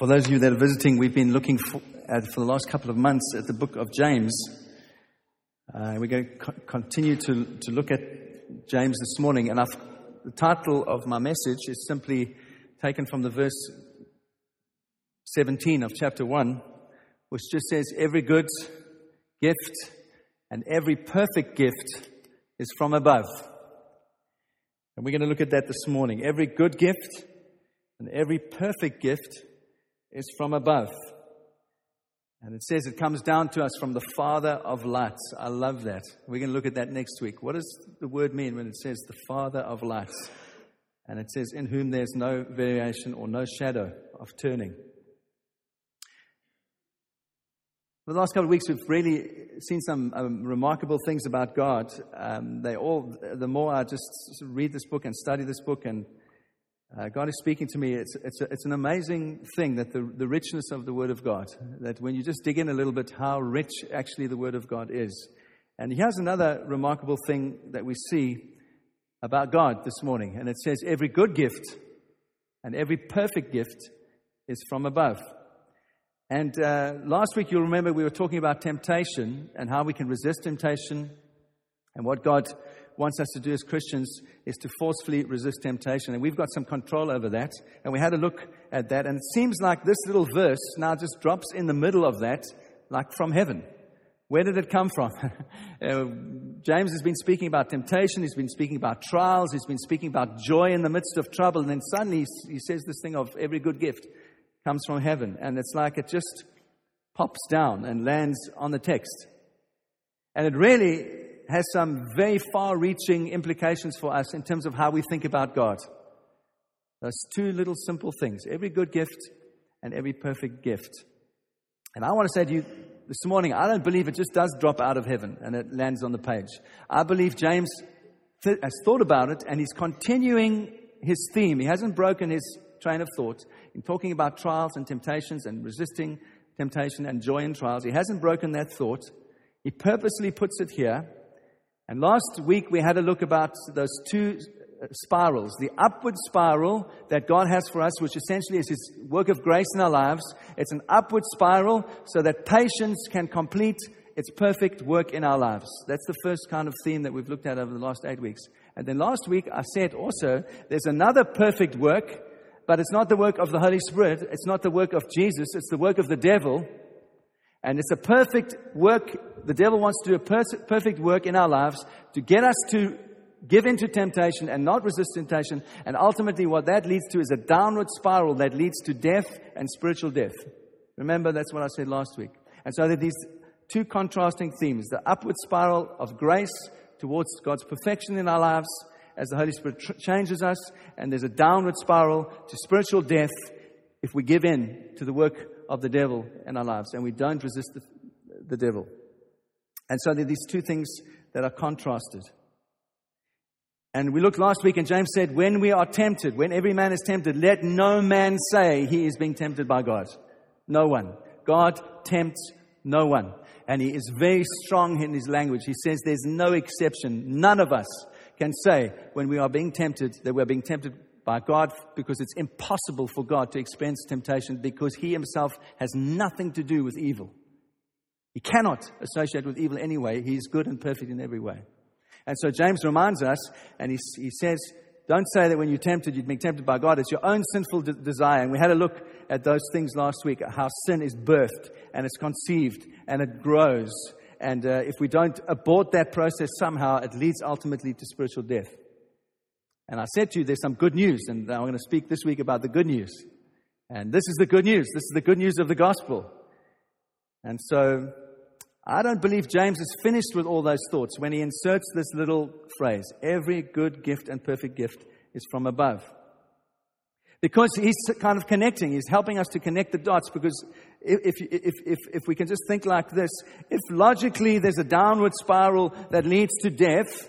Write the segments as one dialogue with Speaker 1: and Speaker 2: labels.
Speaker 1: For those of you that are visiting, we've been looking for, at, for the last couple of months at the book of James. Uh, we're going to co- continue to, to look at James this morning. And I've, the title of my message is simply taken from the verse 17 of chapter 1, which just says, Every good gift and every perfect gift is from above. And we're going to look at that this morning. Every good gift and every perfect gift is from above. And it says it comes down to us from the Father of lights. I love that. We're going to look at that next week. What does the word mean when it says the Father of lights? And it says, in whom there's no variation or no shadow of turning. For the last couple of weeks, we've really seen some um, remarkable things about God. Um, they all, the more I just read this book and study this book and uh, God is speaking to me. It's, it's, a, it's an amazing thing that the, the richness of the Word of God, that when you just dig in a little bit, how rich actually the Word of God is. And here's another remarkable thing that we see about God this morning. And it says, Every good gift and every perfect gift is from above. And uh, last week, you'll remember we were talking about temptation and how we can resist temptation and what God wants us to do as Christians is to forcefully resist temptation. And we've got some control over that. And we had a look at that. And it seems like this little verse now just drops in the middle of that, like from heaven. Where did it come from? uh, James has been speaking about temptation. He's been speaking about trials. He's been speaking about joy in the midst of trouble. And then suddenly he says this thing of every good gift comes from heaven. And it's like it just pops down and lands on the text. And it really has some very far reaching implications for us in terms of how we think about God. Those two little simple things every good gift and every perfect gift. And I want to say to you this morning, I don't believe it just does drop out of heaven and it lands on the page. I believe James th- has thought about it and he's continuing his theme. He hasn't broken his train of thought in talking about trials and temptations and resisting temptation and joy in trials. He hasn't broken that thought. He purposely puts it here and last week we had a look about those two uh, spirals the upward spiral that God has for us, which essentially is His work of grace in our lives. It's an upward spiral so that patience can complete its perfect work in our lives. That's the first kind of theme that we've looked at over the last eight weeks. And then last week I said also there's another perfect work, but it's not the work of the Holy Spirit, it's not the work of Jesus, it's the work of the devil. And it's a perfect work. The devil wants to do a perfect work in our lives to get us to give in to temptation and not resist temptation. And ultimately, what that leads to is a downward spiral that leads to death and spiritual death. Remember, that's what I said last week. And so there are these two contrasting themes the upward spiral of grace towards God's perfection in our lives as the Holy Spirit tr- changes us, and there's a downward spiral to spiritual death if we give in to the work of the devil in our lives and we don't resist the, the devil. And so there are these two things that are contrasted. And we looked last week, and James said, When we are tempted, when every man is tempted, let no man say he is being tempted by God. No one. God tempts no one. And he is very strong in his language. He says there's no exception. None of us can say when we are being tempted that we're being tempted by God because it's impossible for God to experience temptation because He Himself has nothing to do with evil. He cannot associate with evil anyway. He is good and perfect in every way. And so James reminds us, and he, he says, don't say that when you're tempted, you're being tempted by God. It's your own sinful de- desire. And we had a look at those things last week how sin is birthed and it's conceived and it grows. And uh, if we don't abort that process somehow, it leads ultimately to spiritual death. And I said to you, there's some good news, and I'm going to speak this week about the good news. And this is the good news. This is the good news of the gospel. And so I don't believe James is finished with all those thoughts when he inserts this little phrase every good gift and perfect gift is from above. Because he's kind of connecting, he's helping us to connect the dots. Because if, if, if, if we can just think like this, if logically there's a downward spiral that leads to death,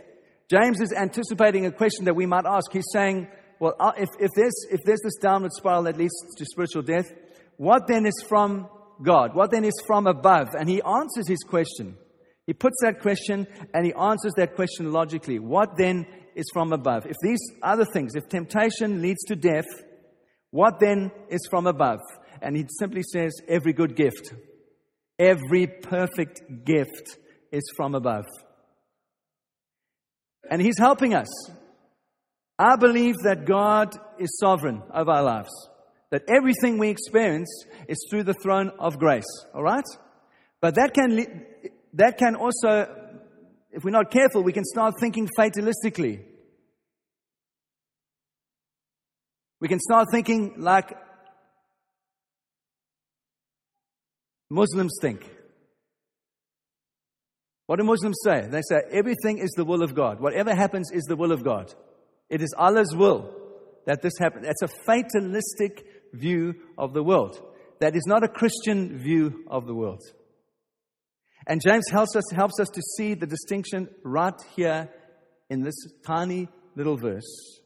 Speaker 1: James is anticipating a question that we might ask. He's saying, well, uh, if, if, there's, if there's this downward spiral that leads to spiritual death, what then is from God? What then is from above? And he answers his question. He puts that question and he answers that question logically. What then is from above? If these other things, if temptation leads to death, what then is from above? and he simply says, every good gift, every perfect gift is from above. And he's helping us. I believe that God is sovereign over our lives, that everything we experience is through the throne of grace, all right? But that can, that can also, if we're not careful, we can start thinking fatalistically. We can start thinking like Muslims think. What do Muslims say? They say everything is the will of God. Whatever happens is the will of God. It is Allah's will that this happens. That's a fatalistic view of the world. That is not a Christian view of the world. And James helps us, helps us to see the distinction right here in this tiny little verse.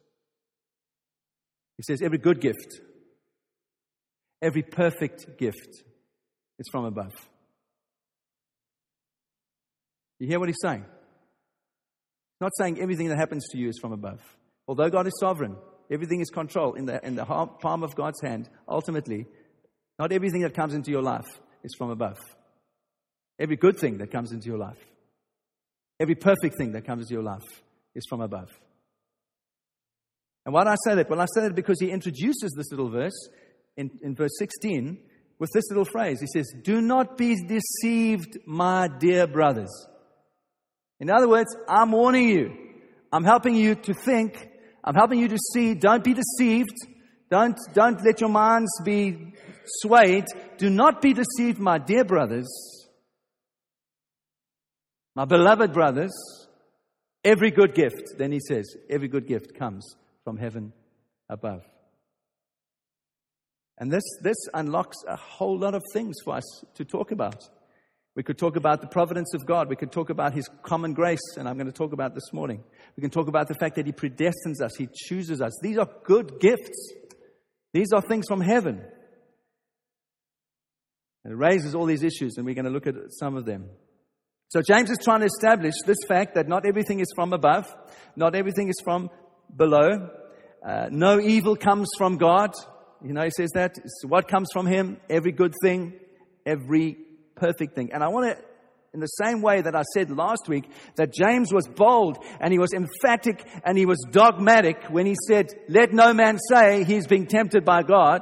Speaker 1: He says, Every good gift, every perfect gift is from above. You hear what he's saying? not saying everything that happens to you is from above. Although God is sovereign, everything is controlled in the, in the palm of God's hand. Ultimately, not everything that comes into your life is from above. Every good thing that comes into your life, every perfect thing that comes into your life is from above. And why do I say that? Well, I say that because he introduces this little verse in, in verse 16 with this little phrase. He says, Do not be deceived, my dear brothers. In other words, I'm warning you. I'm helping you to think. I'm helping you to see. Don't be deceived. Don't, don't let your minds be swayed. Do not be deceived, my dear brothers, my beloved brothers. Every good gift, then he says, every good gift comes from heaven above. And this, this unlocks a whole lot of things for us to talk about. We could talk about the providence of God. We could talk about His common grace, and I'm going to talk about this morning. We can talk about the fact that He predestines us, He chooses us. These are good gifts. These are things from heaven. And it raises all these issues, and we're going to look at some of them. So James is trying to establish this fact that not everything is from above, not everything is from below. Uh, no evil comes from God. You know, he says that. It's what comes from Him? Every good thing, every perfect thing. And I want to, in the same way that I said last week, that James was bold and he was emphatic and he was dogmatic when he said, Let no man say he's being tempted by God.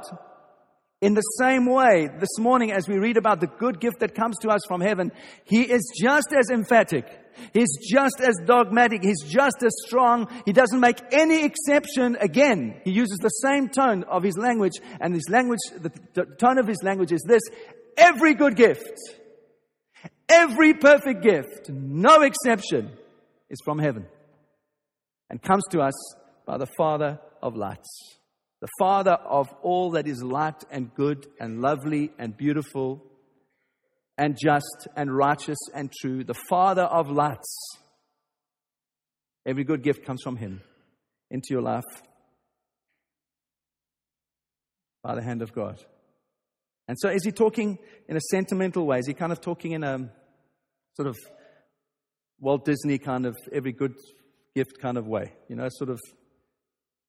Speaker 1: In the same way, this morning, as we read about the good gift that comes to us from heaven, he is just as emphatic. He's just as dogmatic. He's just as strong. He doesn't make any exception. Again, he uses the same tone of his language, and his language, the tone of his language is this every good gift, every perfect gift, no exception, is from heaven and comes to us by the Father of lights, the Father of all that is light and good and lovely and beautiful and just and righteous and true, the Father of lights. Every good gift comes from Him into your life by the hand of God. And so, is he talking in a sentimental way? Is he kind of talking in a sort of Walt Disney kind of every good gift kind of way? You know, sort of,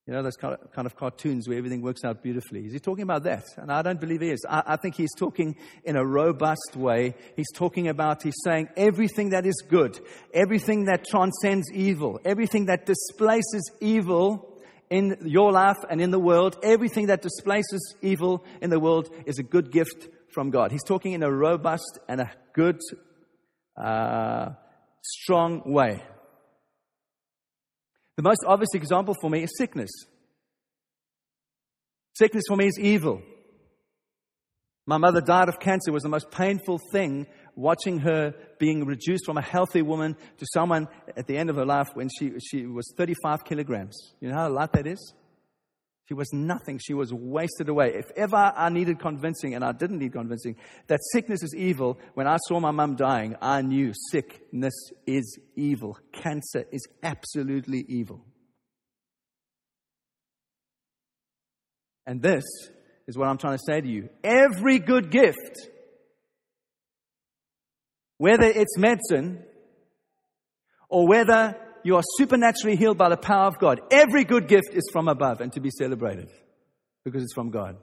Speaker 1: you know, those kind of, cartoons where everything works out beautifully. Is he talking about that? And I don't believe he is. I, I think he's talking in a robust way. He's talking about, he's saying everything that is good, everything that transcends evil, everything that displaces evil in your life and in the world, everything that displaces evil in the world is a good gift from God. He's talking in a robust and a good, uh, strong way. The most obvious example for me is sickness. Sickness for me is evil. My mother died of cancer. Was the most painful thing watching her being reduced from a healthy woman to someone at the end of her life when she, she was 35 kilograms. You know how light that is? She was nothing. She was wasted away. If ever I needed convincing, and I didn't need convincing, that sickness is evil, when I saw my mum dying, I knew sickness is evil. Cancer is absolutely evil. And this is what I'm trying to say to you. Every good gift whether it's medicine or whether you are supernaturally healed by the power of God, every good gift is from above and to be celebrated because it's from God.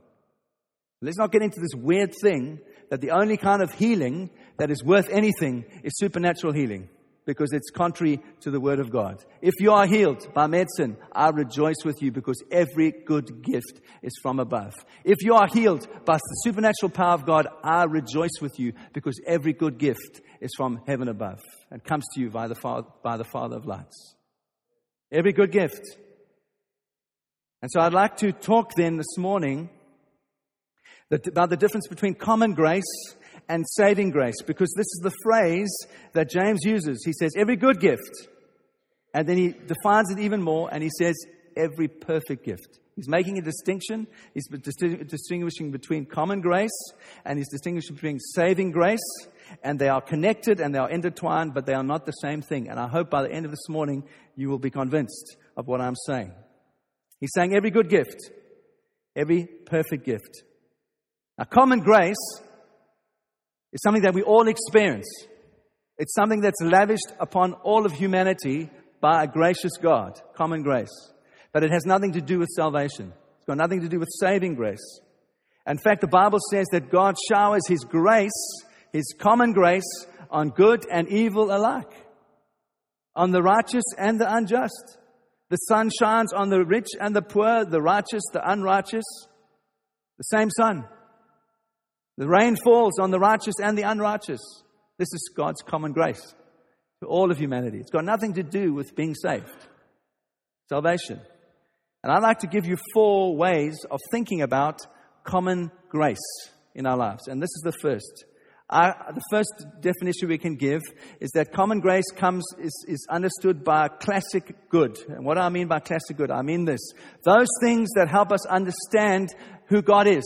Speaker 1: Let's not get into this weird thing that the only kind of healing that is worth anything is supernatural healing because it's contrary to the word of God. If you are healed by medicine, I rejoice with you because every good gift is from above. If you are healed by the supernatural power of God, I rejoice with you because every good gift is from heaven above and comes to you by the Father, by the Father of lights. Every good gift. And so I'd like to talk then this morning about the difference between common grace and saving grace because this is the phrase that James uses. He says, every good gift. And then he defines it even more and he says, every perfect gift. He's making a distinction. He's distinguishing between common grace and he's distinguishing between saving grace. And they are connected and they are intertwined, but they are not the same thing. And I hope by the end of this morning, you will be convinced of what I'm saying. He's saying every good gift, every perfect gift. Now, common grace is something that we all experience. It's something that's lavished upon all of humanity by a gracious God, common grace. But it has nothing to do with salvation. It's got nothing to do with saving grace. In fact, the Bible says that God showers His grace, His common grace, on good and evil alike, on the righteous and the unjust. The sun shines on the rich and the poor, the righteous, the unrighteous. The same sun. The rain falls on the righteous and the unrighteous. This is God's common grace to all of humanity. It's got nothing to do with being saved, salvation. And I'd like to give you four ways of thinking about common grace in our lives. And this is the first. the first definition we can give is that common grace comes is, is understood by classic good. And what do I mean by classic good? I mean this: those things that help us understand who God is.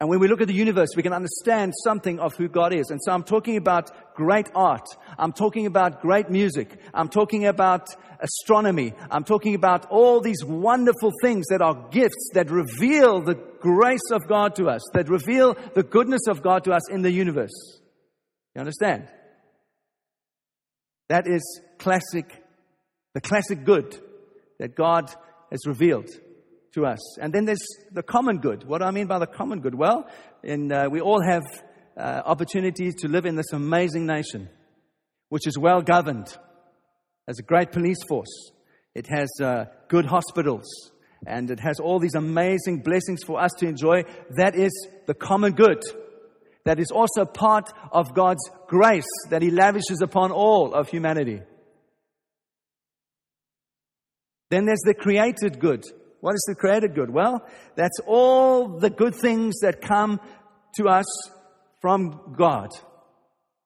Speaker 1: And when we look at the universe, we can understand something of who God is. And so I'm talking about great art. I'm talking about great music. I'm talking about astronomy. I'm talking about all these wonderful things that are gifts that reveal the grace of God to us, that reveal the goodness of God to us in the universe. You understand? That is classic, the classic good that God has revealed to us. And then there's the common good. What do I mean by the common good? Well, in, uh, we all have uh, opportunities to live in this amazing nation, which is well governed, has a great police force, it has uh, good hospitals, and it has all these amazing blessings for us to enjoy. That is the common good. That is also part of God's grace that He lavishes upon all of humanity. Then there's the created good. What is the created good? Well, that's all the good things that come to us from God.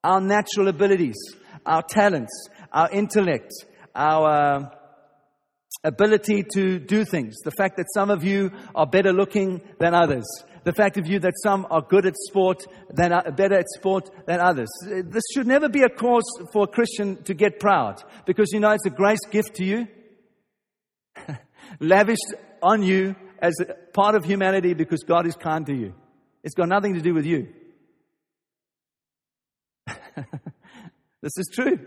Speaker 1: Our natural abilities, our talents, our intellect, our uh, ability to do things. The fact that some of you are better looking than others. The fact of you that some are good at sport than better at sport than others. This should never be a cause for a Christian to get proud because you know it's a grace gift to you. Lavished on you as part of humanity because God is kind to you. It's got nothing to do with you. this is true.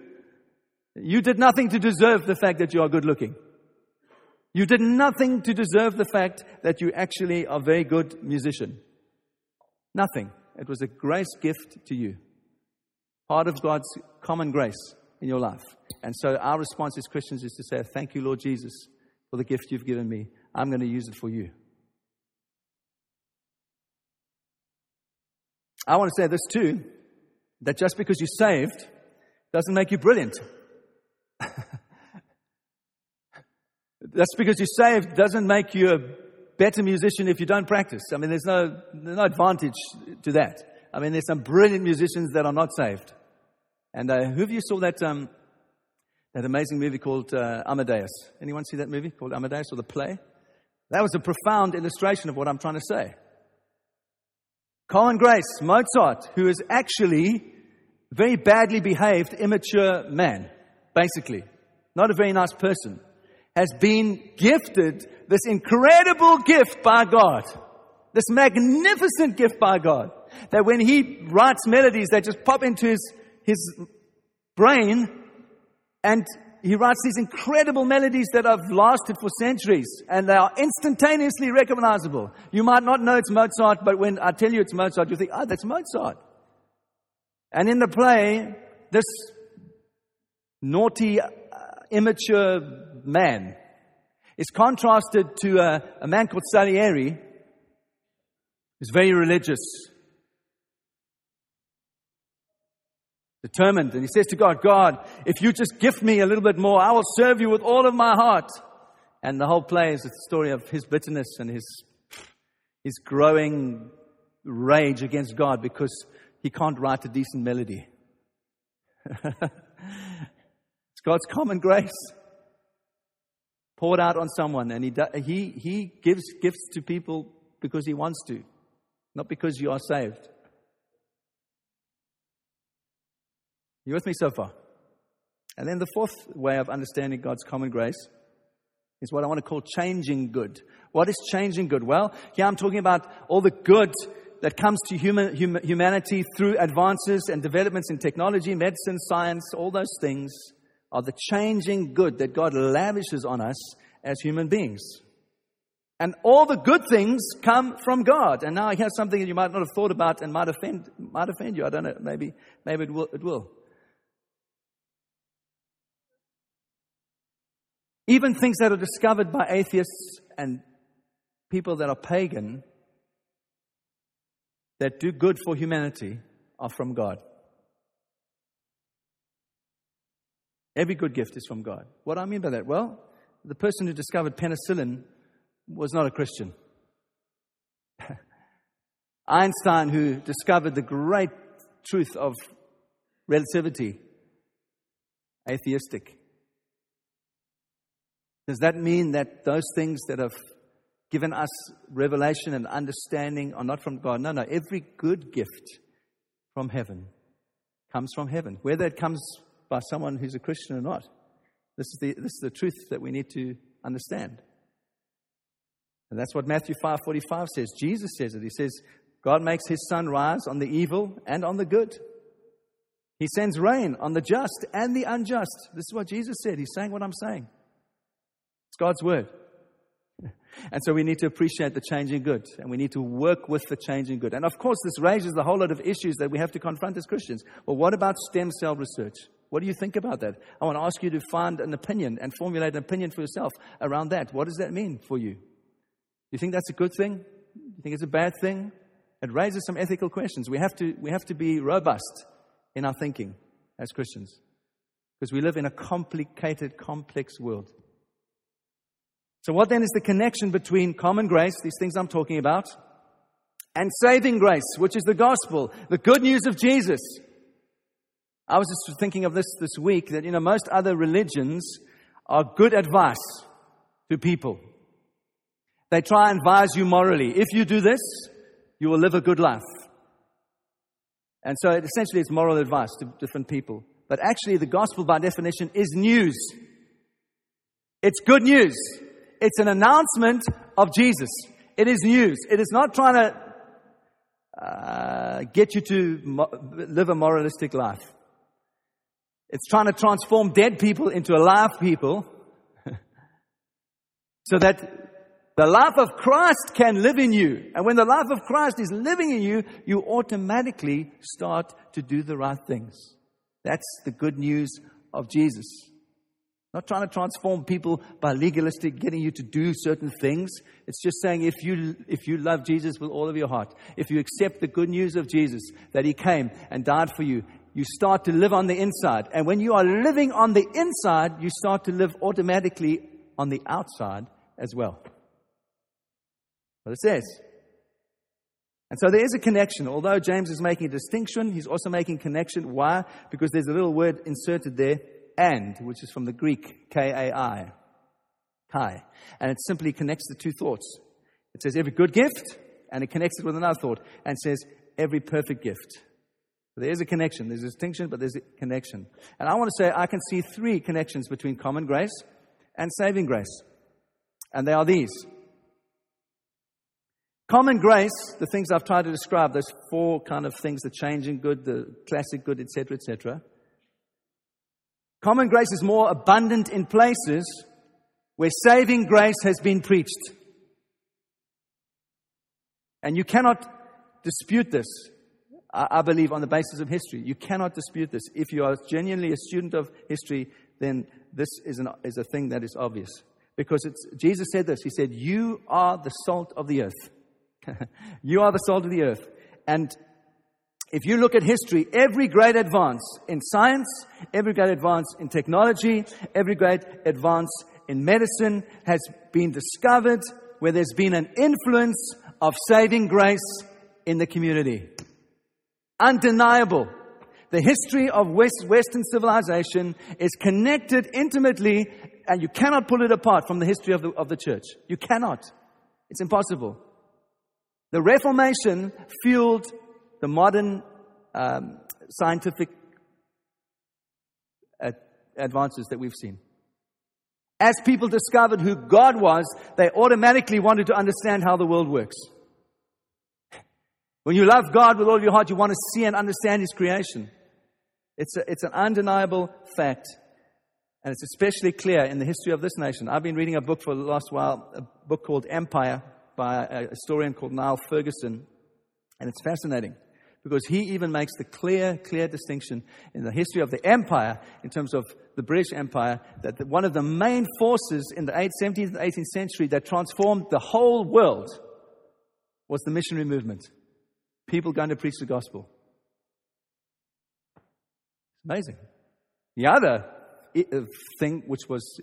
Speaker 1: You did nothing to deserve the fact that you are good looking. You did nothing to deserve the fact that you actually are a very good musician. Nothing. It was a grace gift to you. Part of God's common grace in your life. And so our response as Christians is to say, Thank you, Lord Jesus, for the gift you've given me. I'm going to use it for you. I want to say this too that just because you're saved doesn't make you brilliant. Just because you're saved doesn't make you a better musician if you don't practice. I mean, there's no, no advantage to that. I mean, there's some brilliant musicians that are not saved. And uh, who of you saw that um, that amazing movie called uh, Amadeus. Anyone see that movie called Amadeus or the play? That was a profound illustration of what I'm trying to say. Common Grace, Mozart, who is actually a very badly behaved, immature man, basically, not a very nice person, has been gifted this incredible gift by God, this magnificent gift by God, that when he writes melodies, they just pop into his, his brain and he writes these incredible melodies that have lasted for centuries and they are instantaneously recognizable. You might not know it's Mozart, but when I tell you it's Mozart, you think, oh, that's Mozart. And in the play, this naughty, uh, immature man is contrasted to a, a man called Salieri, who's very religious, determined. And he says to God, God, if you just gift me a little bit more, I will serve you with all of my heart. And the whole play is a story of his bitterness and his, his growing rage against God because he can't write a decent melody. it's God's common grace poured out on someone, and he, he, he gives gifts to people because he wants to, not because you are saved. You with me so far? And then the fourth way of understanding God's common grace is what I want to call changing good. What is changing good? Well, here I'm talking about all the good that comes to human, hum, humanity through advances and developments in technology, medicine, science, all those things are the changing good that God lavishes on us as human beings. And all the good things come from God. And now here's something that you might not have thought about and might offend, might offend you. I don't know. Maybe, maybe it will. It will. Even things that are discovered by atheists and people that are pagan that do good for humanity are from God. Every good gift is from God. What do I mean by that? Well, the person who discovered penicillin was not a Christian. Einstein, who discovered the great truth of relativity, atheistic. Does that mean that those things that have given us revelation and understanding are not from God? No, no. Every good gift from heaven comes from heaven, whether it comes by someone who's a Christian or not. This is the, this is the truth that we need to understand. And that's what Matthew 5:45 says. Jesus says it. He says, God makes his sun rise on the evil and on the good. He sends rain on the just and the unjust. This is what Jesus said. He's saying what I'm saying. It's God's word. And so we need to appreciate the changing good and we need to work with the changing good. And of course, this raises a whole lot of issues that we have to confront as Christians. Well, what about stem cell research? What do you think about that? I want to ask you to find an opinion and formulate an opinion for yourself around that. What does that mean for you? You think that's a good thing? You think it's a bad thing? It raises some ethical questions. We have to, we have to be robust in our thinking as Christians because we live in a complicated, complex world. So, what then is the connection between common grace, these things I'm talking about, and saving grace, which is the gospel, the good news of Jesus? I was just thinking of this this week that, you know, most other religions are good advice to people. They try and advise you morally. If you do this, you will live a good life. And so essentially it's moral advice to different people. But actually, the gospel by definition is news. It's good news. It's an announcement of Jesus. It is news. It is not trying to uh, get you to mo- live a moralistic life. It's trying to transform dead people into alive people so that the life of Christ can live in you. And when the life of Christ is living in you, you automatically start to do the right things. That's the good news of Jesus. Not trying to transform people by legalistic getting you to do certain things. It's just saying if you, if you love Jesus with all of your heart, if you accept the good news of Jesus, that He came and died for you, you start to live on the inside. And when you are living on the inside, you start to live automatically on the outside as well. What it says. And so there is a connection. Although James is making a distinction, he's also making connection. Why? Because there's a little word inserted there and, which is from the Greek K A I, Kai. And it simply connects the two thoughts. It says every good gift, and it connects it with another thought, and says every perfect gift. There is a connection. There's a distinction, but there's a connection. And I want to say I can see three connections between common grace and saving grace. And they are these. Common grace, the things I've tried to describe, those four kind of things, the changing good, the classic good, etc., etc. Common grace is more abundant in places where saving grace has been preached. And you cannot dispute this, I believe, on the basis of history. You cannot dispute this. If you are genuinely a student of history, then this is, an, is a thing that is obvious. Because Jesus said this He said, You are the salt of the earth. you are the salt of the earth. And if you look at history, every great advance in science, every great advance in technology, every great advance in medicine has been discovered where there's been an influence of saving grace in the community. Undeniable. The history of West, Western civilization is connected intimately, and you cannot pull it apart from the history of the, of the church. You cannot. It's impossible. The Reformation fueled the modern um, scientific ad- advances that we've seen. As people discovered who God was, they automatically wanted to understand how the world works. When you love God with all your heart, you want to see and understand His creation. It's, a, it's an undeniable fact. And it's especially clear in the history of this nation. I've been reading a book for the last while, a book called Empire by a historian called Niall Ferguson. And it's fascinating because he even makes the clear, clear distinction in the history of the empire, in terms of the British Empire, that one of the main forces in the 17th and 18th century that transformed the whole world was the missionary movement. People going to preach the gospel. It's amazing. The other uh, thing, which was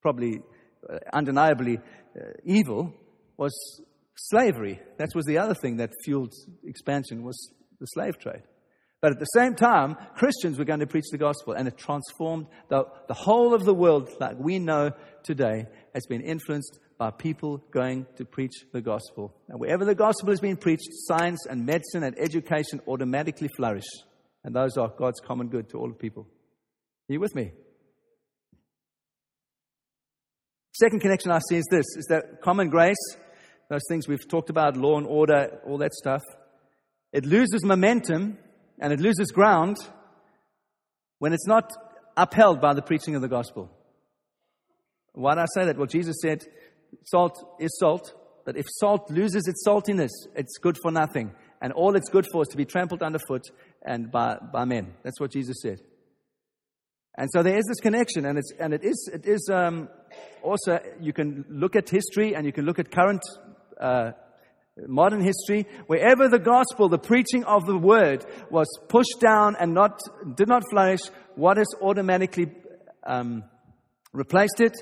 Speaker 1: probably uh, undeniably uh, evil, was slavery. That was the other thing that fueled expansion was the slave trade. But at the same time, Christians were going to preach the gospel, and it transformed the, the whole of the world, like we know today, has been influenced by people going to preach the gospel. And wherever the gospel is being preached, science and medicine and education automatically flourish. And those are God's common good to all people. Are you with me? Second connection I see is this is that common grace those things we've talked about, law and order, all that stuff, it loses momentum and it loses ground when it's not upheld by the preaching of the gospel. Why do I say that? Well, Jesus said, salt is salt, but if salt loses its saltiness, it's good for nothing. And all it's good for is to be trampled underfoot and by, by men. That's what Jesus said. And so there is this connection, and it's and it is it is um, also you can look at history and you can look at current uh, modern history, wherever the gospel, the preaching of the word was pushed down and not, did not flourish, what has automatically um, replaced it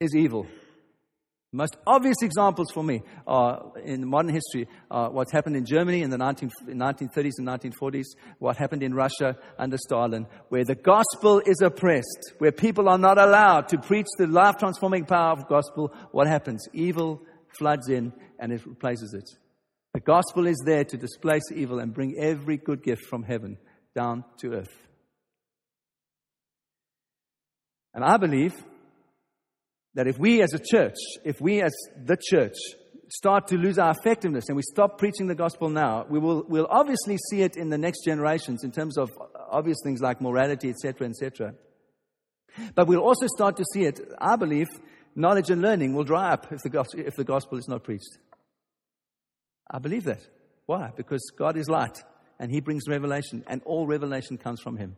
Speaker 1: is evil. Most obvious examples for me are in modern history are what's happened in Germany in the 19, 1930s and 1940s, what happened in Russia under Stalin, where the gospel is oppressed, where people are not allowed to preach the life transforming power of gospel. What happens? Evil floods in and it replaces it. The gospel is there to displace evil and bring every good gift from heaven down to earth. And I believe that if we as a church, if we as the church start to lose our effectiveness and we stop preaching the gospel now, we will we'll obviously see it in the next generations in terms of obvious things like morality, etc., etc. But we'll also start to see it, I believe, knowledge and learning will dry up if the, gospel, if the gospel is not preached. I believe that. Why? Because God is light and He brings revelation, and all revelation comes from Him.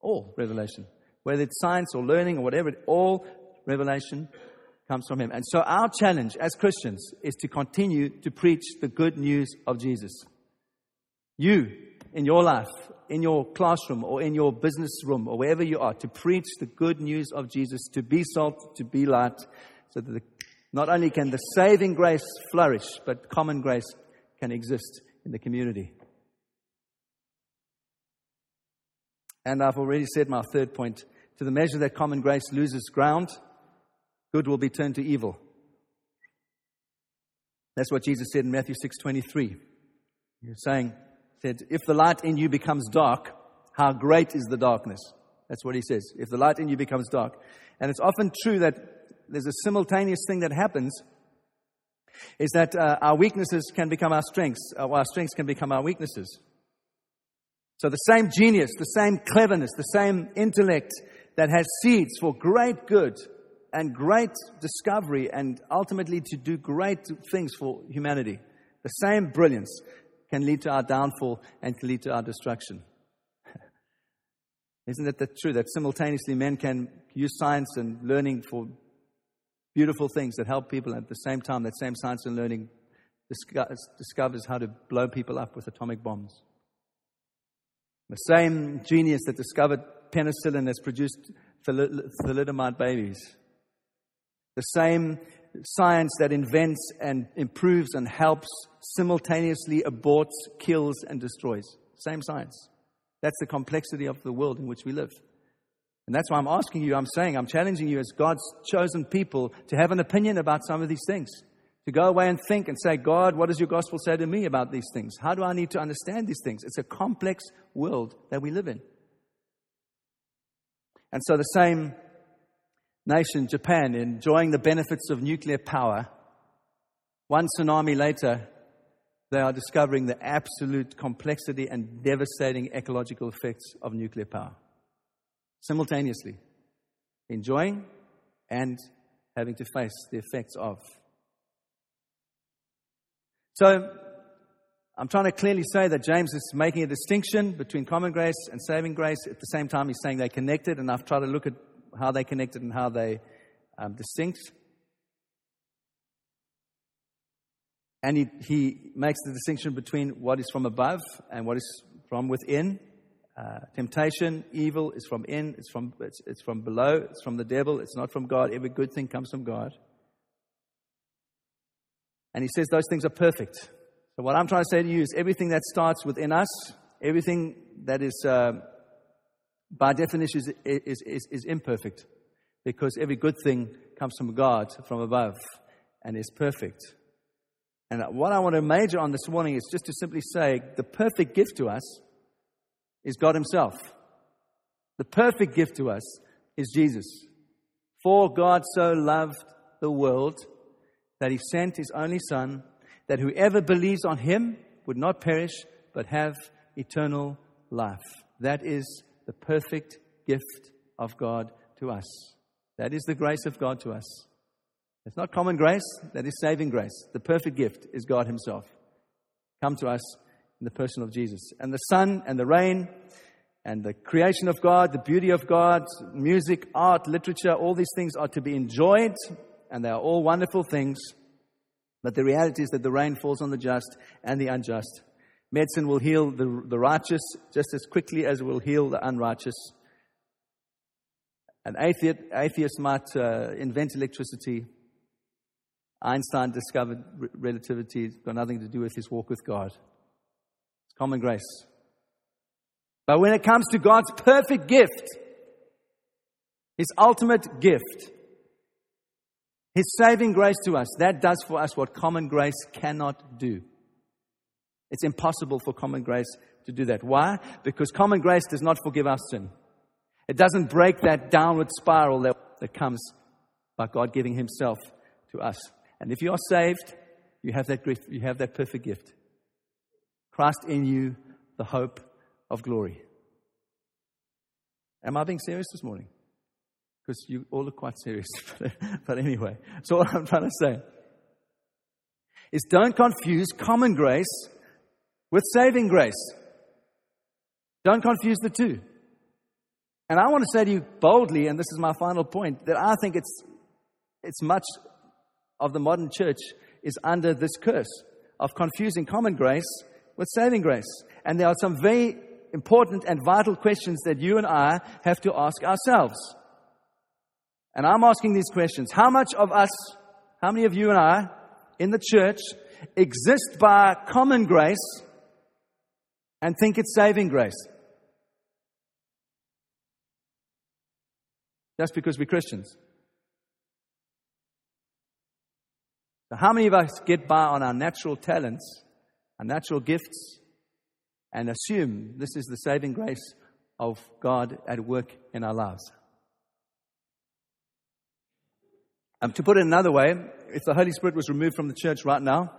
Speaker 1: All revelation. Whether it's science or learning or whatever, all revelation comes from Him. And so our challenge as Christians is to continue to preach the good news of Jesus. You, in your life, in your classroom or in your business room or wherever you are to preach the good news of Jesus, to be salt, to be light, so that the, not only can the saving grace flourish, but common grace can exist in the community. And I've already said my third point. To the measure that common grace loses ground, good will be turned to evil. That's what Jesus said in Matthew 6:23. He's saying, said, If the light in you becomes dark, how great is the darkness? That's what he says. If the light in you becomes dark. And it's often true that there's a simultaneous thing that happens is that uh, our weaknesses can become our strengths, or uh, our strengths can become our weaknesses. So the same genius, the same cleverness, the same intellect that has seeds for great good and great discovery and ultimately to do great things for humanity. The same brilliance can lead to our downfall and can lead to our destruction. Isn't it the true that simultaneously men can use science and learning for beautiful things that help people, and at the same time, that same science and learning discovers how to blow people up with atomic bombs? The same genius that discovered penicillin has produced thalidomide babies. The same science that invents and improves and helps simultaneously aborts, kills, and destroys. Same science. That's the complexity of the world in which we live. And that's why I'm asking you, I'm saying, I'm challenging you as God's chosen people to have an opinion about some of these things. To go away and think and say, God, what does your gospel say to me about these things? How do I need to understand these things? It's a complex world that we live in. And so the same nation, Japan, enjoying the benefits of nuclear power, one tsunami later, they are discovering the absolute complexity and devastating ecological effects of nuclear power. Simultaneously, enjoying and having to face the effects of. So, I'm trying to clearly say that James is making a distinction between common grace and saving grace. At the same time, he's saying they're connected, and I've tried to look at how they're connected and how they um, distinct. And he, he makes the distinction between what is from above and what is from within. Uh, temptation, evil is from in, it's from, it's, it's from below, it's from the devil, it's not from God. Every good thing comes from God. And he says those things are perfect. So, what I'm trying to say to you is everything that starts within us, everything that is, uh, by definition, is, is, is, is imperfect. Because every good thing comes from God, from above, and is perfect. And what I want to major on this morning is just to simply say the perfect gift to us is God Himself. The perfect gift to us is Jesus. For God so loved the world that He sent His only Son, that whoever believes on Him would not perish, but have eternal life. That is the perfect gift of God to us. That is the grace of God to us. It's not common grace, that is saving grace. The perfect gift is God Himself. Come to us in the person of Jesus. And the sun and the rain and the creation of God, the beauty of God, music, art, literature, all these things are to be enjoyed, and they are all wonderful things. But the reality is that the rain falls on the just and the unjust. Medicine will heal the, the righteous just as quickly as it will heal the unrighteous. An atheist, atheist might uh, invent electricity, Einstein discovered relativity. It's got nothing to do with his walk with God. It's common grace. But when it comes to God's perfect gift, his ultimate gift, his saving grace to us, that does for us what common grace cannot do. It's impossible for common grace to do that. Why? Because common grace does not forgive our sin. It doesn't break that downward spiral that, that comes by God giving himself to us. And if you are saved, you have that, gift, you have that perfect gift. Christ in you, the hope of glory. Am I being serious this morning? Because you all look quite serious. but anyway, so what I'm trying to say is don't confuse common grace with saving grace. Don't confuse the two. And I want to say to you boldly, and this is my final point, that I think it's, it's much of the modern church is under this curse of confusing common grace with saving grace. And there are some very important and vital questions that you and I have to ask ourselves. And I'm asking these questions. How much of us, how many of you and I in the church exist by common grace and think it's saving grace? Just because we're Christians. So, how many of us get by on our natural talents, our natural gifts, and assume this is the saving grace of God at work in our lives? Um, to put it another way, if the Holy Spirit was removed from the church right now,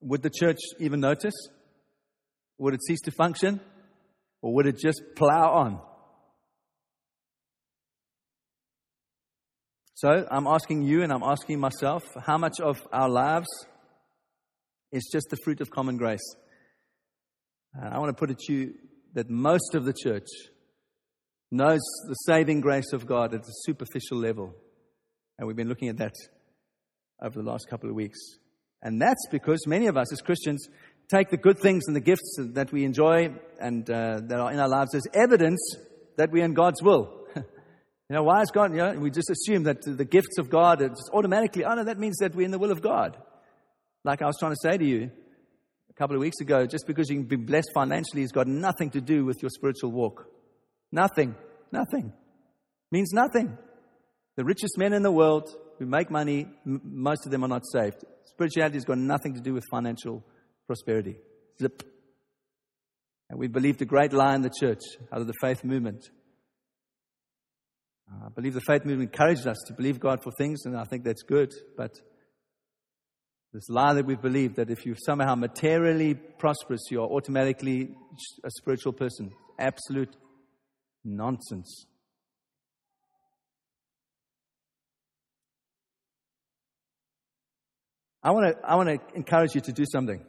Speaker 1: would the church even notice? Would it cease to function? Or would it just plow on? So I'm asking you and I'm asking myself how much of our lives is just the fruit of common grace? I want to put it to you that most of the church knows the saving grace of God at a superficial level. And we've been looking at that over the last couple of weeks. And that's because many of us as Christians take the good things and the gifts that we enjoy and uh, that are in our lives as evidence that we're in God's will. You know, why is God, you know, we just assume that the gifts of God are just automatically, oh no, that means that we're in the will of God. Like I was trying to say to you a couple of weeks ago, just because you've been blessed financially has got nothing to do with your spiritual walk. Nothing. Nothing. Means nothing. The richest men in the world who make money, m- most of them are not saved. Spirituality has got nothing to do with financial prosperity. Zip. And we believed a great lie in the church out of the faith movement uh, I believe the faith movement encouraged us to believe God for things, and I think that's good. But this lie that we believe that if you're somehow materially prosperous, you're automatically a spiritual person. Absolute nonsense. I want to I want to encourage you to do something.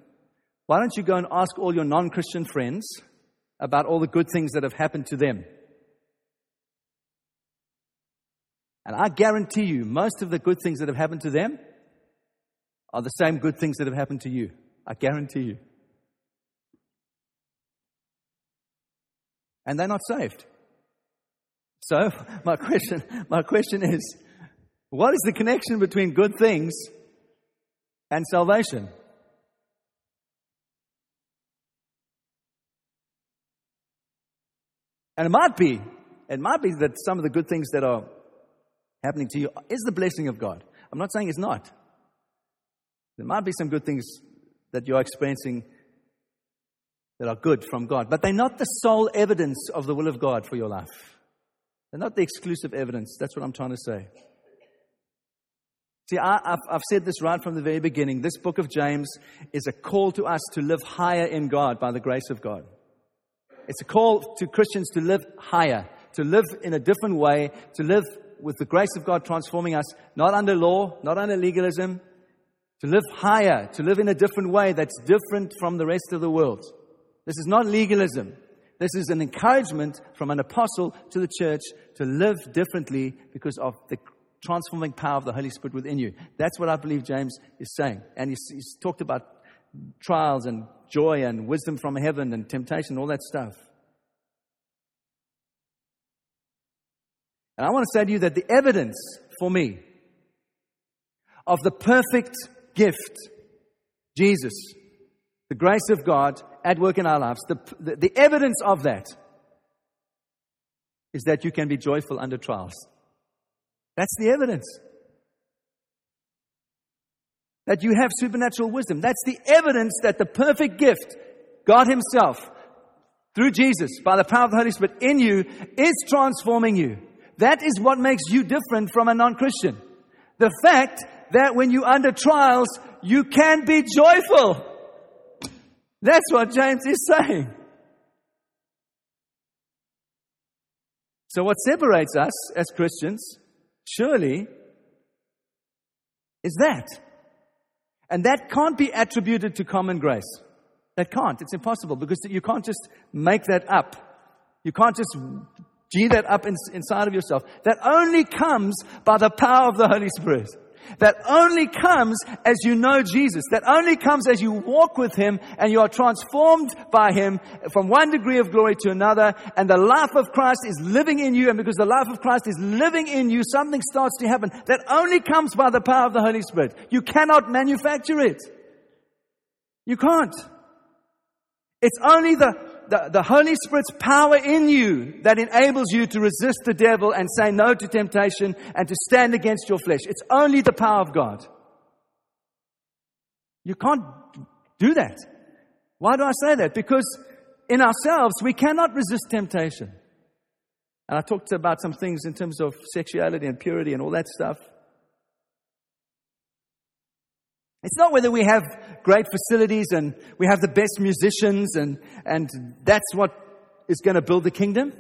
Speaker 1: Why don't you go and ask all your non Christian friends about all the good things that have happened to them? And I guarantee you, most of the good things that have happened to them are the same good things that have happened to you. I guarantee you. And they're not saved. So, my question, my question is what is the connection between good things and salvation? And it might be, it might be that some of the good things that are happening to you is the blessing of God. I'm not saying it's not. There might be some good things that you're experiencing that are good from God, but they're not the sole evidence of the will of God for your life. They're not the exclusive evidence. That's what I'm trying to say. See, I, have said this right from the very beginning. This book of James is a call to us to live higher in God by the grace of God. It's a call to Christians to live higher, to live in a different way, to live with the grace of God transforming us, not under law, not under legalism, to live higher, to live in a different way that's different from the rest of the world. This is not legalism. This is an encouragement from an apostle to the church to live differently because of the transforming power of the Holy Spirit within you. That's what I believe James is saying. And he's, he's talked about trials and joy and wisdom from heaven and temptation, all that stuff. And I want to say to you that the evidence for me of the perfect gift, Jesus, the grace of God at work in our lives, the, the, the evidence of that is that you can be joyful under trials. That's the evidence. That you have supernatural wisdom. That's the evidence that the perfect gift, God Himself, through Jesus, by the power of the Holy Spirit in you, is transforming you. That is what makes you different from a non Christian. The fact that when you're under trials, you can be joyful. That's what James is saying. So, what separates us as Christians, surely, is that. And that can't be attributed to common grace. That can't. It's impossible because you can't just make that up. You can't just G that up in, inside of yourself. That only comes by the power of the Holy Spirit. That only comes as you know Jesus. That only comes as you walk with Him and you are transformed by Him from one degree of glory to another. And the life of Christ is living in you. And because the life of Christ is living in you, something starts to happen. That only comes by the power of the Holy Spirit. You cannot manufacture it. You can't. It's only the the, the Holy Spirit's power in you that enables you to resist the devil and say no to temptation and to stand against your flesh. It's only the power of God. You can't do that. Why do I say that? Because in ourselves, we cannot resist temptation. And I talked about some things in terms of sexuality and purity and all that stuff. It's not whether we have great facilities and we have the best musicians and, and that's what is going to build the kingdom?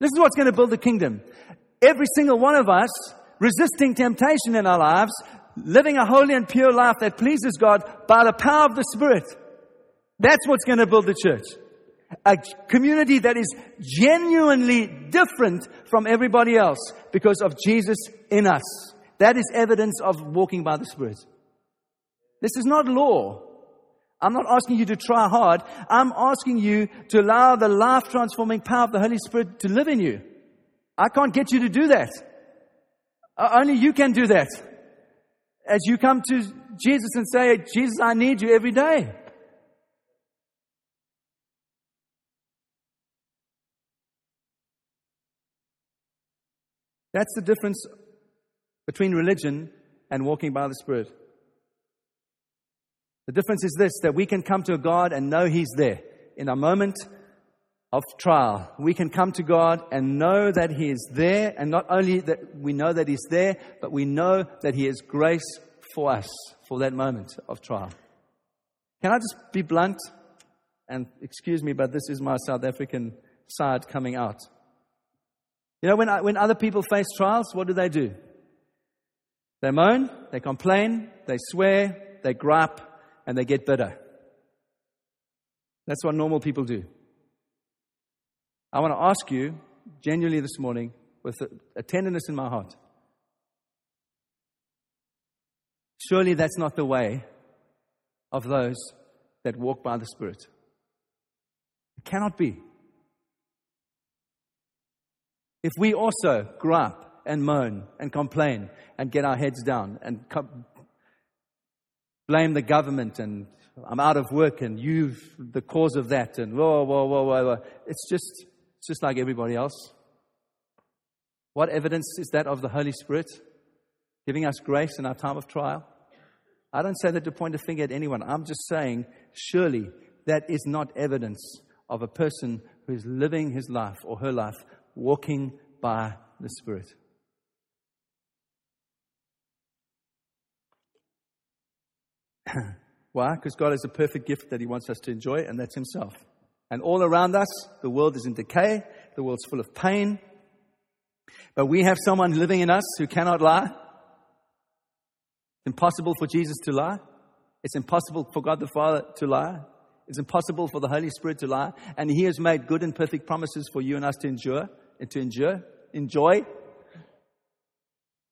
Speaker 1: This is what's going to build the kingdom. Every single one of us resisting temptation in our lives, living a holy and pure life that pleases God by the power of the Spirit. That's what's going to build the church. A community that is genuinely different from everybody else because of Jesus in us. That is evidence of walking by the Spirit. This is not law. I'm not asking you to try hard. I'm asking you to allow the life transforming power of the Holy Spirit to live in you. I can't get you to do that. Only you can do that. As you come to Jesus and say, Jesus, I need you every day. That's the difference between religion and walking by the Spirit. The difference is this that we can come to God and know He's there. In a moment of trial, we can come to God and know that He is there, and not only that we know that He's there, but we know that He has grace for us for that moment of trial. Can I just be blunt? And excuse me, but this is my South African side coming out. You know, when, when other people face trials, what do they do? They moan, they complain, they swear, they gripe, and they get bitter. That's what normal people do. I want to ask you, genuinely this morning, with a, tenderness in my heart, surely that's not the way of those that walk by the Spirit. It cannot be. If we also gripe and moan and complain and get our heads down and blame the government and I'm out of work and you've the cause of that and whoa, whoa, whoa, whoa, whoa. It's just, it's just like everybody else. What evidence is that of the Holy Spirit giving us grace in our time of trial? I don't say that to point a finger at anyone. I'm just saying, surely that is not evidence of a person who is living his life or her life walking by the Spirit. Why? Because God has a perfect gift that He wants us to enjoy, and that's Himself. And all around us, the world is in decay, the world's full of pain. But we have someone living in us who cannot lie. It's impossible for Jesus to lie. It's impossible for God the Father to lie. It's impossible for the Holy Spirit to lie. And He has made good and perfect promises for you and us to endure and to endure, enjoy.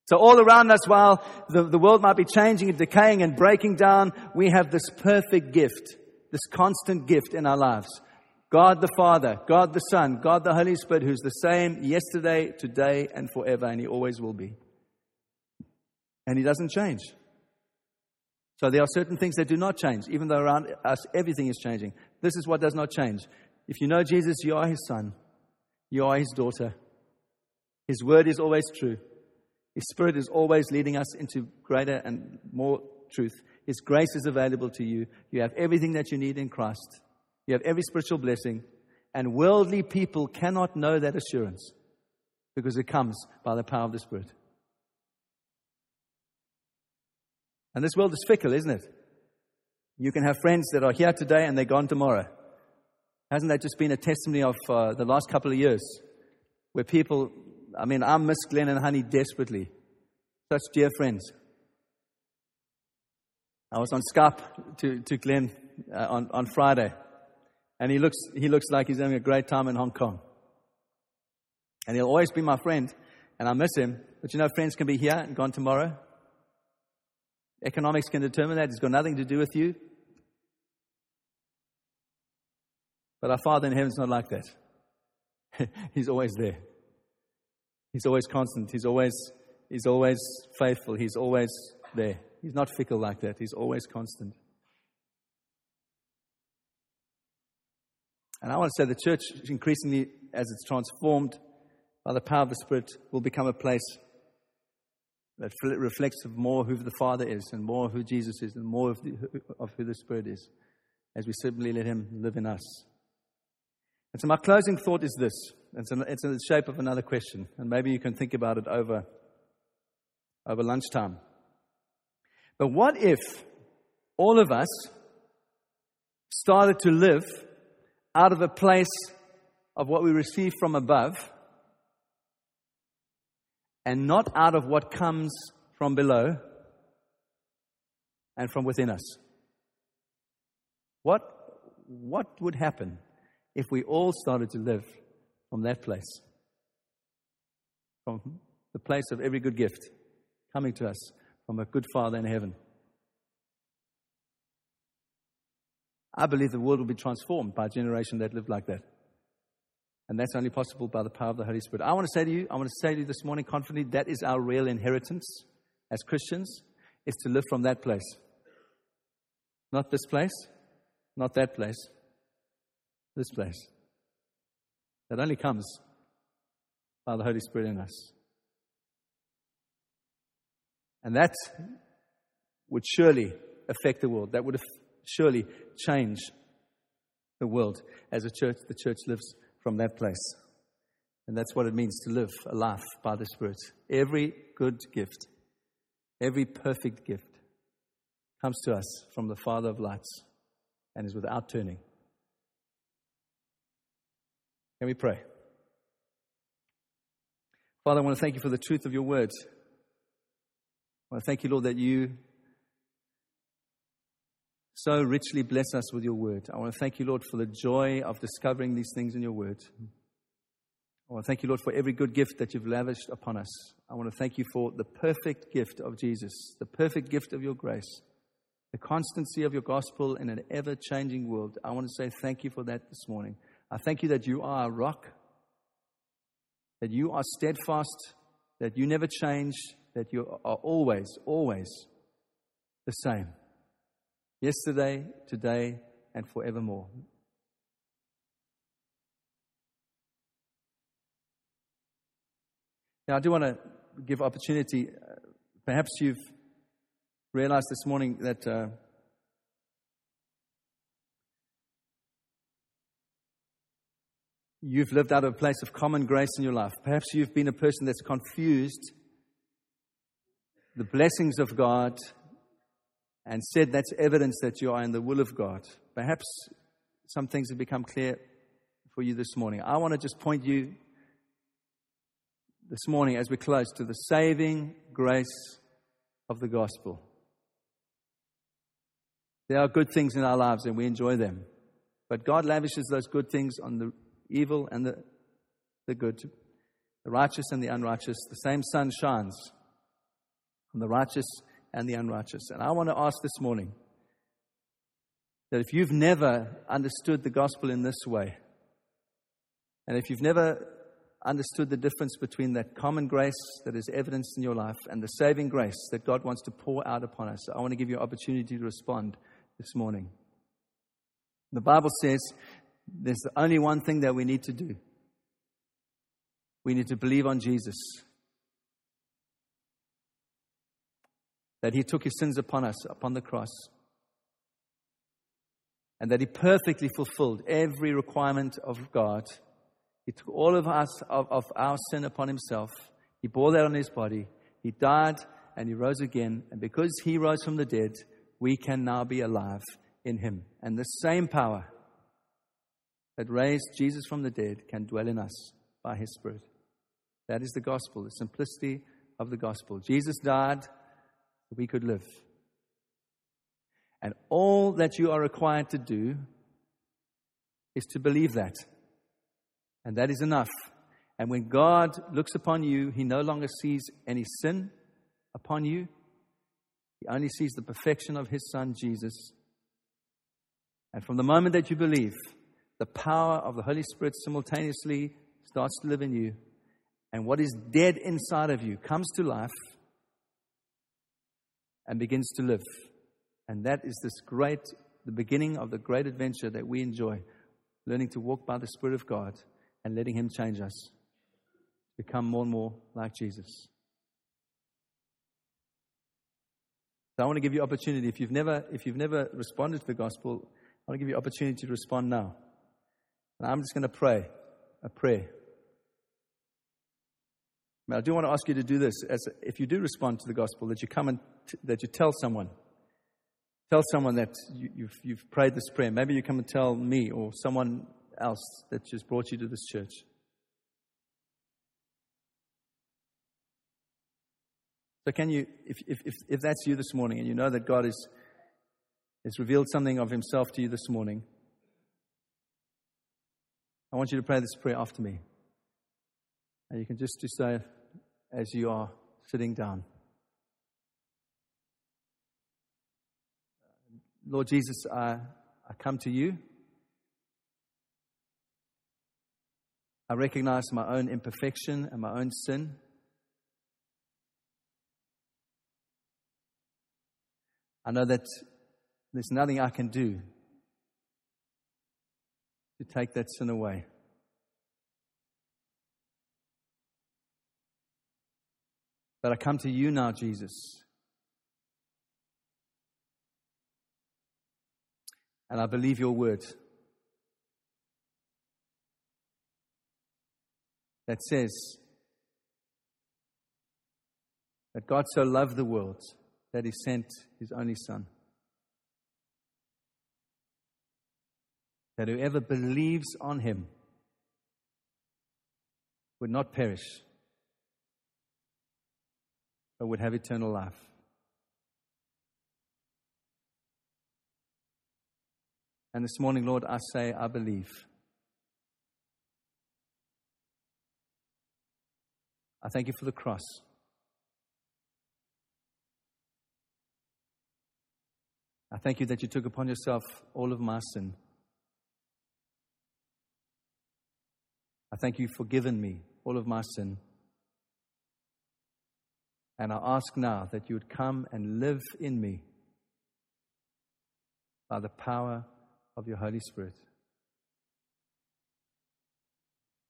Speaker 1: So all around us, while the, the world might be changing and decaying and breaking down, we have this perfect gift, this constant gift in our lives. God the Father, God the Son, God the Holy Spirit, who's the same yesterday, today, and forever, and He always will be. And He doesn't change. So there are certain things that do not change, even though around us everything is changing. This is what does not change. If you know Jesus, you are His Son, you are His daughter. His word is always true. His Spirit is always leading us into greater and more truth. His grace is available to you. You have everything that you need in Christ. You have every spiritual blessing. And worldly people cannot know that assurance because it comes by the power of the Spirit. And this world is fickle, isn't it? You can have friends that are here today and they're gone tomorrow. Hasn't that just been a testimony of uh, the last couple of years where people I mean, I miss Glenn and Honey desperately. Such dear friends. I was on Skype to, to Glenn uh, on, on Friday, and he looks, he looks like he's having a great time in Hong Kong. And he'll always be my friend, and I miss him. But you know, friends can be here and gone tomorrow. Economics can determine that. It's got nothing to do with you. But our Father in heaven's not like that. He's always there. He's always constant. He's always, he's always faithful. He's always there. He's not fickle like that. He's always constant. And I want to say the church, increasingly, as it's transformed by the power of the Spirit, will become a place that reflects more who the Father is and more who Jesus is and more of, the, of who the Spirit is as we simply let Him live in us. And so, my closing thought is this it's in, it's in the shape of another question, and maybe you can think about it over, over lunchtime. But what if all of us started to live out of a place of what we receive from above and not out of what comes from below and from within us. What, what would happen if we all started to live from that place? From the place of every good gift coming to us from a good Father in heaven. I believe the world will be transformed by a generation that lived like that. And that's only possible by the power of the Holy Spirit. I want to say to you, I want to say to you this morning confidently, that is our real inheritance as Christians, is to live from that place. Not this place, not that place, this place. That only comes by the Holy Spirit in us. And that would surely affect the world. That would surely change the world as a church. The church lives from that place. And that's what it means to live a life by the Spirit. Every good gift, every perfect gift comes to us from the Father of lights and is without turning. Can we pray? Father, I want to thank you for the truth of your words. I want to thank you, Lord, that you so richly bless us with your word. I want to thank you, Lord, for the joy of discovering these things in your word. I want to thank you, Lord, for every good gift that you've lavished upon us. I want to thank you for the perfect gift of Jesus, the perfect gift of your grace, the constancy of your gospel in an ever changing world. I want to say thank you for that this morning. I thank you that you are a rock, that you are steadfast, that you never change, that you are always, always the same yesterday, today, and forevermore. Now, I do want to give opportunity. Uh, perhaps you've realized this morning that uh, you've lived out of a place of common grace in your life. Perhaps you've been a person that's confused the blessings of God and said that's evidence that you are in the will of God. Perhaps some things have become clear for you this morning. I want to just point you this morning as we close to the saving grace of the gospel. There are good things in our lives and we enjoy them. But God lavishes those good things on the evil and the, the good, the righteous and the unrighteous. The same sun shines on the righteous and the unrighteous. And I want to ask this morning that if you've never understood the gospel in this way, and if you've never understood the difference between that common grace that is evidenced in your life and the saving grace that God wants to pour out upon us, I want to give you an opportunity to respond this morning. The Bible says there's only one thing that we need to do. We need to believe on Jesus. that he took his sins upon us, upon the cross, and that he perfectly fulfilled every requirement of God. He took all of us, of, of our sin upon himself. He bore that on his body. He died and he rose again. And because he rose from the dead, we can now be alive in him. And the same power that raised Jesus from the dead can dwell in us by his Spirit. That is the gospel, the simplicity of the gospel. Jesus died we could live. And all that you are required to do is to believe that. And that is enough. And when God looks upon you, He no longer sees any sin upon you, He only sees the perfection of His Son, Jesus. And from the moment that you believe, the power of the Holy Spirit simultaneously starts to live in you. And what is dead inside of you comes to life and begins to live. And that is this great, the beginning of the great adventure that we enjoy, learning to walk by the Spirit of God and letting Him change us, become more and more like Jesus. So I want to give you opportunity. If you've never, if you've never responded to the gospel, I want to give you opportunity to respond now. And I'm just going to pray a prayer. I do want to ask you to do this. As if you do respond to the gospel, that you come and t- that you tell someone. Tell someone that you, you've, you've prayed this prayer. Maybe you come and tell me or someone else that just brought you to this church. So, can you, if, if, if, if that's you this morning and you know that God is, has revealed something of Himself to you this morning, I want you to pray this prayer after me. And you can just, just say, as you are sitting down Lord Jesus, I, I come to you. I recognize my own imperfection and my own sin. I know that there's nothing I can do to take that sin away. But I come to you now, Jesus. And I believe your word that says that God so loved the world that he sent his only Son. That whoever believes on him would not perish, but would have eternal life. And this morning, Lord, I say, I believe. I thank you for the cross. I thank you that you took upon yourself all of my sin. I thank you for giving me all of my sin. And I ask now that you would come and live in me by the power of your Holy Spirit.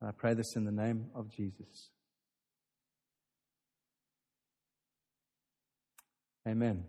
Speaker 1: And I pray this in the name of Jesus. Amen.